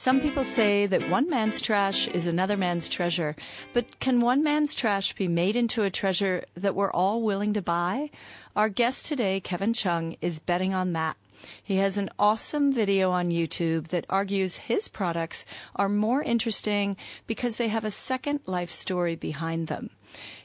Some people say that one man's trash is another man's treasure, but can one man's trash be made into a treasure that we're all willing to buy? Our guest today, Kevin Cheung, is betting on that. He has an awesome video on YouTube that argues his products are more interesting because they have a second life story behind them.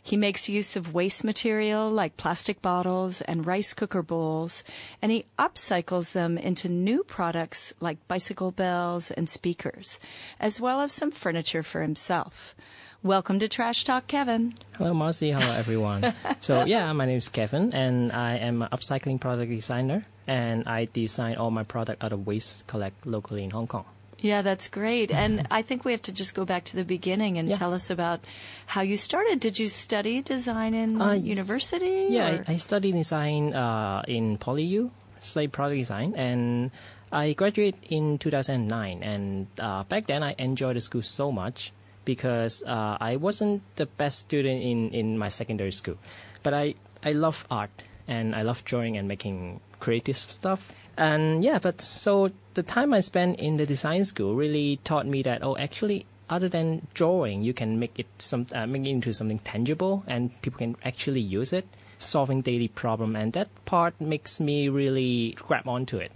He makes use of waste material like plastic bottles and rice cooker bowls, and he upcycles them into new products like bicycle bells and speakers, as well as some furniture for himself. Welcome to Trash Talk, Kevin. Hello, Marcy. Hello, everyone. so, yeah, my name is Kevin, and I am an upcycling product designer, and I design all my product out of waste collect locally in Hong Kong. Yeah, that's great. And I think we have to just go back to the beginning and Yeah. tell us about how you started. Did you study design in Uh, university? Yeah, I, I studied design uh, in PolyU, studied product design, and I graduated in 2009. And uh, back then, I enjoyed the school so much because uh, I wasn't the best student in, in my secondary school, but I I love art and I love drawing and making creative stuff. And yeah, but so the time I spent in the design school really taught me that oh, actually other than drawing, you can make it some uh, make it into something tangible, and people can actually use it, solving daily problem, and that part makes me really grab onto it.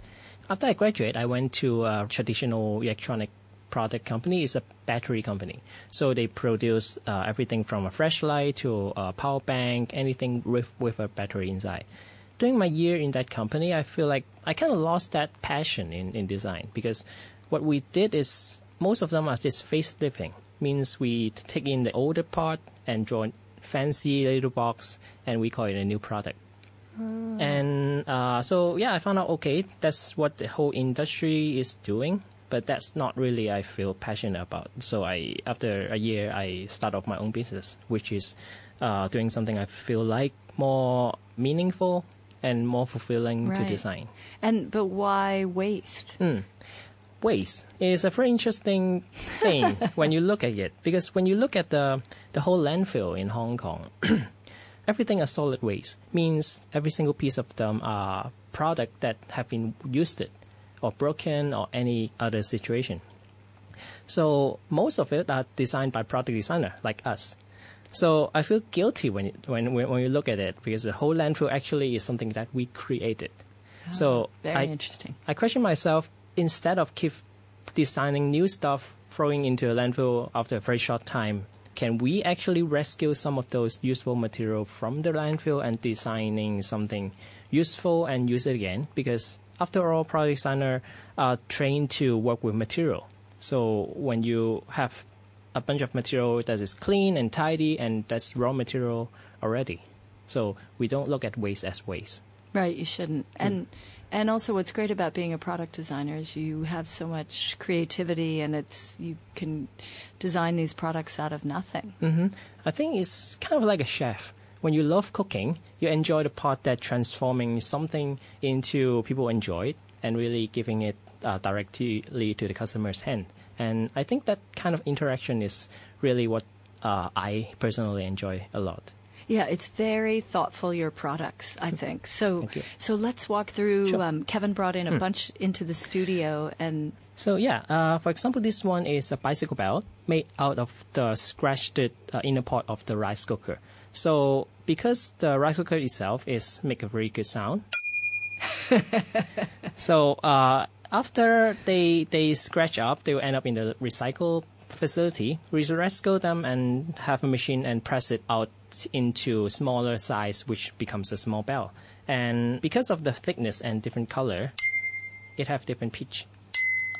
After I graduate, I went to a traditional electronic product company. It's a battery company, so they produce uh, everything from a flashlight to a power bank, anything with with a battery inside during my year in that company, I feel like I kind of lost that passion in, in design because what we did is most of them are just facelifting. Means we take in the older part and draw a fancy little box and we call it a new product. And uh, so yeah, I found out okay, that's what the whole industry is doing, but that's not really I feel passionate about. So I after a year I start off my own business, which is uh, doing something I feel like more meaningful and more fulfilling to design. And but why waste? Hmm. Waste is a very interesting thing when you look at it because when you look at the the whole landfill in Hong Kong, everything is solid waste means every single piece of them are product that have been used it or broken or any other situation. So most of it are designed by product designer like us. So I feel guilty when when when you look at it because the whole landfill actually is something that we created. Ah, so Very I, interesting. I question myself instead of keep designing new stuff, throwing into a landfill after a very short time. Can we actually rescue some of those useful material from the landfill and designing something useful and use it again? Because after all, product designer are trained to work with material. So when you have a bunch of material that is clean and tidy and that's raw material already. So we don't look at waste as waste. Right, you shouldn't. Hmm. And and also what's great about being a product designer is you have so much creativity and it's you can design these products out of nothing. hmm I think it's kind of like a chef. When you love cooking, you enjoy the part that transforming something into people enjoy it and really giving it uh, directly to the customer's hand. And I think that kind of interaction is really what uh, I personally enjoy a lot. Yeah, it's very thoughtful your products, I think. So so let's walk through Sure. Hmm. um, Kevin brought in a bunch into the studio and So yeah, uh, for example, this one is a bicycle belt made out of the scratched uh, inner part of the rice cooker. So because the rice cooker itself is make a very good sound. so uh, after they they scratch up, they will end up in the recycle facility. We recycle them and have a machine and press it out into smaller size, which becomes a small bell. And because of the thickness and different color, it have different pitch.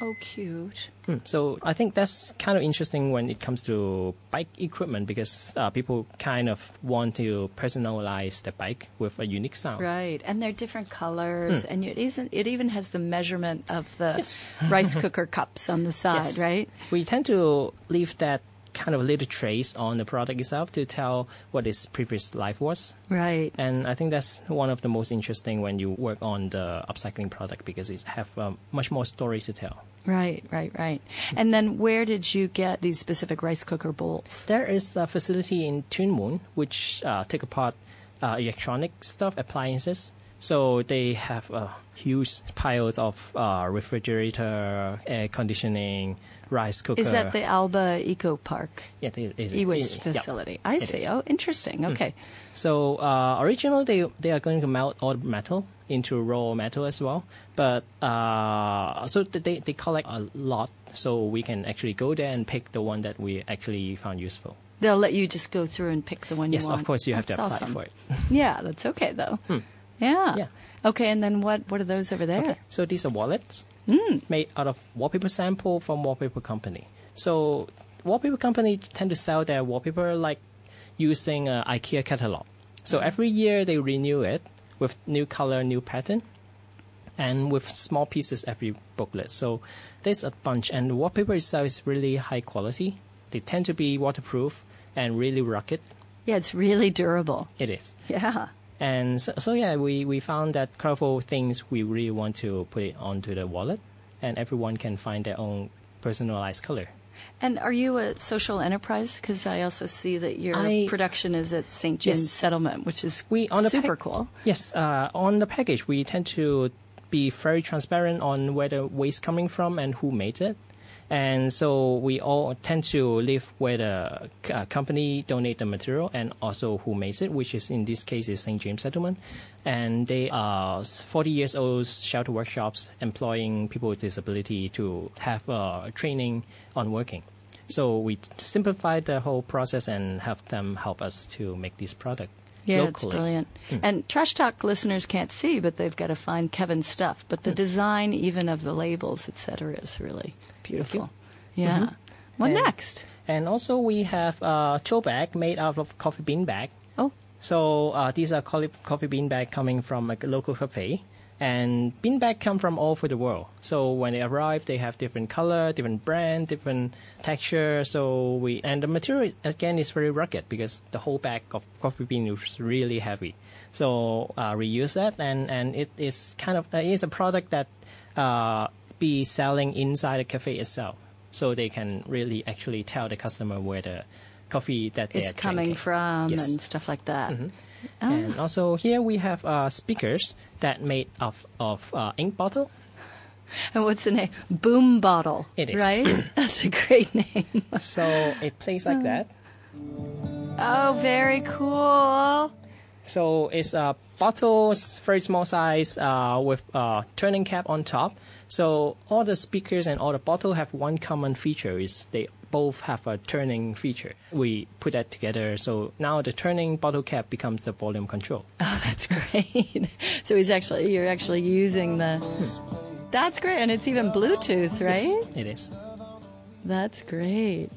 Oh cute. Hmm. So I think that's kind of interesting when it comes to bike equipment because uh, people kind of want to personalize the bike with a unique sound. Right, and they're different colors, and it isn't. It even has the measurement of the. Yes. rice cooker cups on the side, Yes. right? We tend to leave that kind of a little trace on the product itself to tell what its previous life was. Right. And I think that's one of the most interesting when you work on the upcycling product because it have um, much more story to tell. Right, right, right. And then where did you get these specific rice cooker bowls? There is a facility in Tuen Mun which uh, take apart uh, electronic stuff, appliances, So they have uh, huge piles of uh, refrigerator, air conditioning, rice cooker. Is that the Alba Eco Park yeah, it is, e-waste it- yeah. facility? I see. Hmm. Oh, interesting. Okay. So uh, originally they they are going to melt all the metal into raw metal as well, but uh, so they they collect a lot, so we can actually go there and pick the one that we actually found useful. They'll let you just go through and pick the one Yes, you want. Yes, of course you have to That's apply awesome. for it. Yeah, that's okay though. Yeah. Yeah. Okay, and then what? What are those over there? Okay, so these are wallets mm. made out of wallpaper sample from wallpaper company. So wallpaper company tend to sell their wallpaper like using a IKEA catalog. So mm. every year they renew it with new color, new pattern, and with small pieces every booklet. So there's a bunch, and the wallpaper itself is really high quality. They tend to be waterproof and really rugged. Yeah, it's really durable. It is. Yeah. And so, so yeah, we, we found that colorful things we really want to put it onto the wallet, and everyone can find their own personalized color. And are you a social enterprise? Because I also see that your I- production is at St. James Yes. Settlement, which is We on the super cool. Yes, uh, on the package we tend to be very transparent on where the waste coming from and who made it. And so we all tend to live where the uh, company donate the material and also who makes it, which is in this case is St. James Settlement. And they are 40 years old shelter workshops employing people with disability to have uh, training on working. So we simplify the whole process and have them help us to make this product Yeah, locally. it's brilliant. Hmm. And Trash Talk listeners can't see, but they've got to find Kevin's stuff. But the design, even of the labels, etc., is really beautiful. Yeah. What Mm-hmm. And- next? And also we have a tote bag made out of coffee bean bag. Oh, So uh, these are coffee coffee bean bag coming from a local cafe. And bean bag come from all over the world. So when they arrive, they have different color, different brand, different texture. So we and the material again is very rugged because the whole bag of coffee bean is really heavy. So uh, reuse that, and and it is kind of uh, it is a product that uh, be selling inside the cafe itself. So they can really actually tell the customer where the coffee that it's they're coming drinking. from Yes. Mm-hmm. and stuff like that. Oh, And also here we have uh, speakers that made of of uh, ink bottle. And what's the name? Boom Bottle. It is. Right? That's a great name. So it plays like that. Oh, very cool. So it's a bottle, very small size, uh, with a turning cap on top. So all the speakers and all the bottle have one common feature: is they both have a turning feature. We put that together, so now the turning bottle cap becomes the volume control. Oh, that's great. so he's actually, you're actually using the. That's great. And it's even Bluetooth, right? Yes, It is. That's great.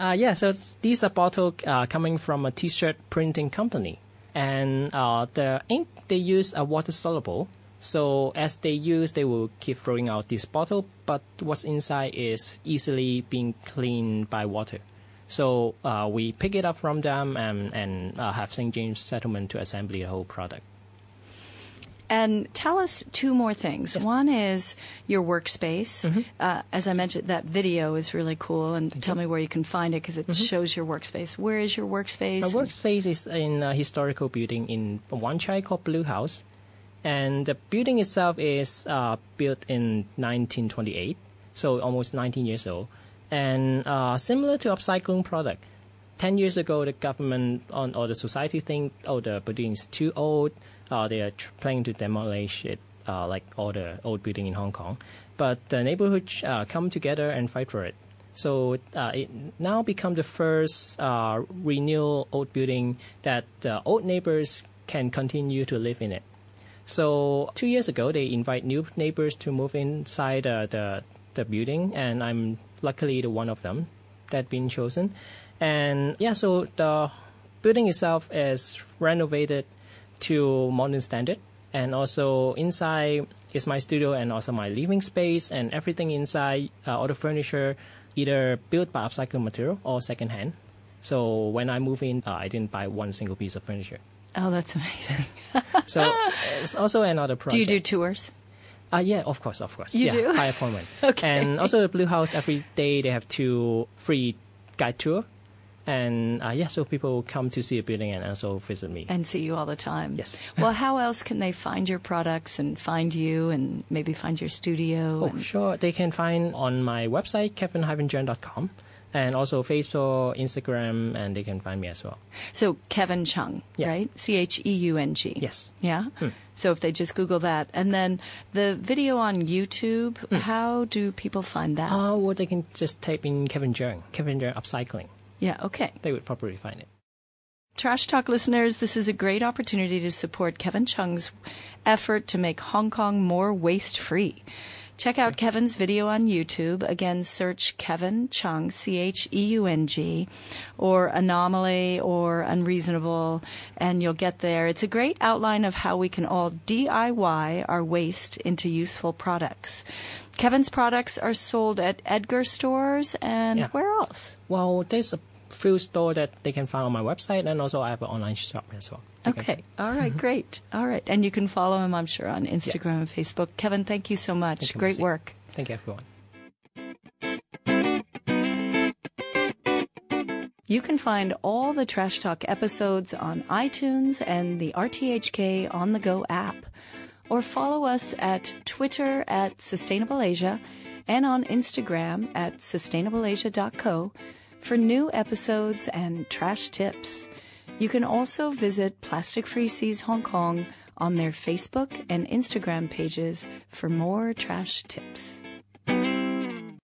Uh, yeah, so these are bottles uh, coming from a T-shirt printing company, and uh, the ink they use are water soluble. So as they use, they will keep throwing out this bottle, but what's inside is easily being cleaned by water. So uh, we pick it up from them and, and uh, have St. James Settlement to assemble the whole product. And tell us two more things. One is your workspace. Mm-hmm. Uh, as I mentioned, that video is really cool. And tell me where you can find it because it shows your workspace. Where is your workspace? My workspace is in a historical building in Wan Chai called Blue House. And the building itself is uh, built in 1928, so almost 19 years old. And uh, similar to upcycling product, 10 years ago, the government on, or the society think, oh, the building is too old. Uh, they are tr- planning to demolish it, uh, like all the old building in Hong Kong. But the neighborhood uh, come together and fight for it. So uh, it now become the first uh, renewal old building that uh, old neighbors can continue to live in it. So two years ago, they invite new neighbors to move inside uh, the the building, and I'm luckily the one of them that been chosen. And yeah, so the building itself is renovated to modern standard, and also inside is my studio and also my living space, and everything inside, uh, all the furniture, either built by upcycled material or secondhand. So when I move in, uh, I didn't buy one single piece of furniture. Oh, that's amazing. So it's also another project. do you do tours? Uh, yeah, of course, of course. You yeah, do? By appointment. Okay. And also the Blue House, every day they have two free guide tour. And uh, yeah, so people come to see the building and also visit me. And see you all the time. Yes. well, how else can they find your products and find you and maybe find your studio? Oh, sure. They can find on my website, kevin-cheung.com, and also Facebook, Instagram, and they can find me as well. So Kevin Cheung, Yeah. right? C H E U N G. Yes. Yeah. So if they just Google that, and then the video on YouTube, how do people find that? Uh, or they can just type in Kevin Cheung, Kevin Cheung Upcycling. yeah. Okay. They would probably find it. Trash Talk listeners, this is a great opportunity to support Kevin Cheung's effort to make Hong Kong more waste free. Check out Kevin's video on YouTube. Again, search Kevin Cheung, C H E U N G, or Anomaly or Unreasonable, and you'll get there. It's a great outline of how we can all DIY our waste into useful products. Kevin's products are sold at Edgar stores and Yeah. where else? Well, there's a few store that they can find on my website, and also I have an online shop as well. Okay. All right. Great. All right. And you can follow him, I'm sure, on Instagram and Facebook. Kevin, thank you so much. Thank Great work. Thank you, everyone. You can find all the Trash Talk episodes on iTunes and the RTHK On the Go app. Or follow us at Twitter at Sustainable Asia and on Instagram at sustainableasia.co for new episodes and trash tips. You can also visit Plastic Free Seas Hong Kong on their Facebook and Instagram pages for more trash tips.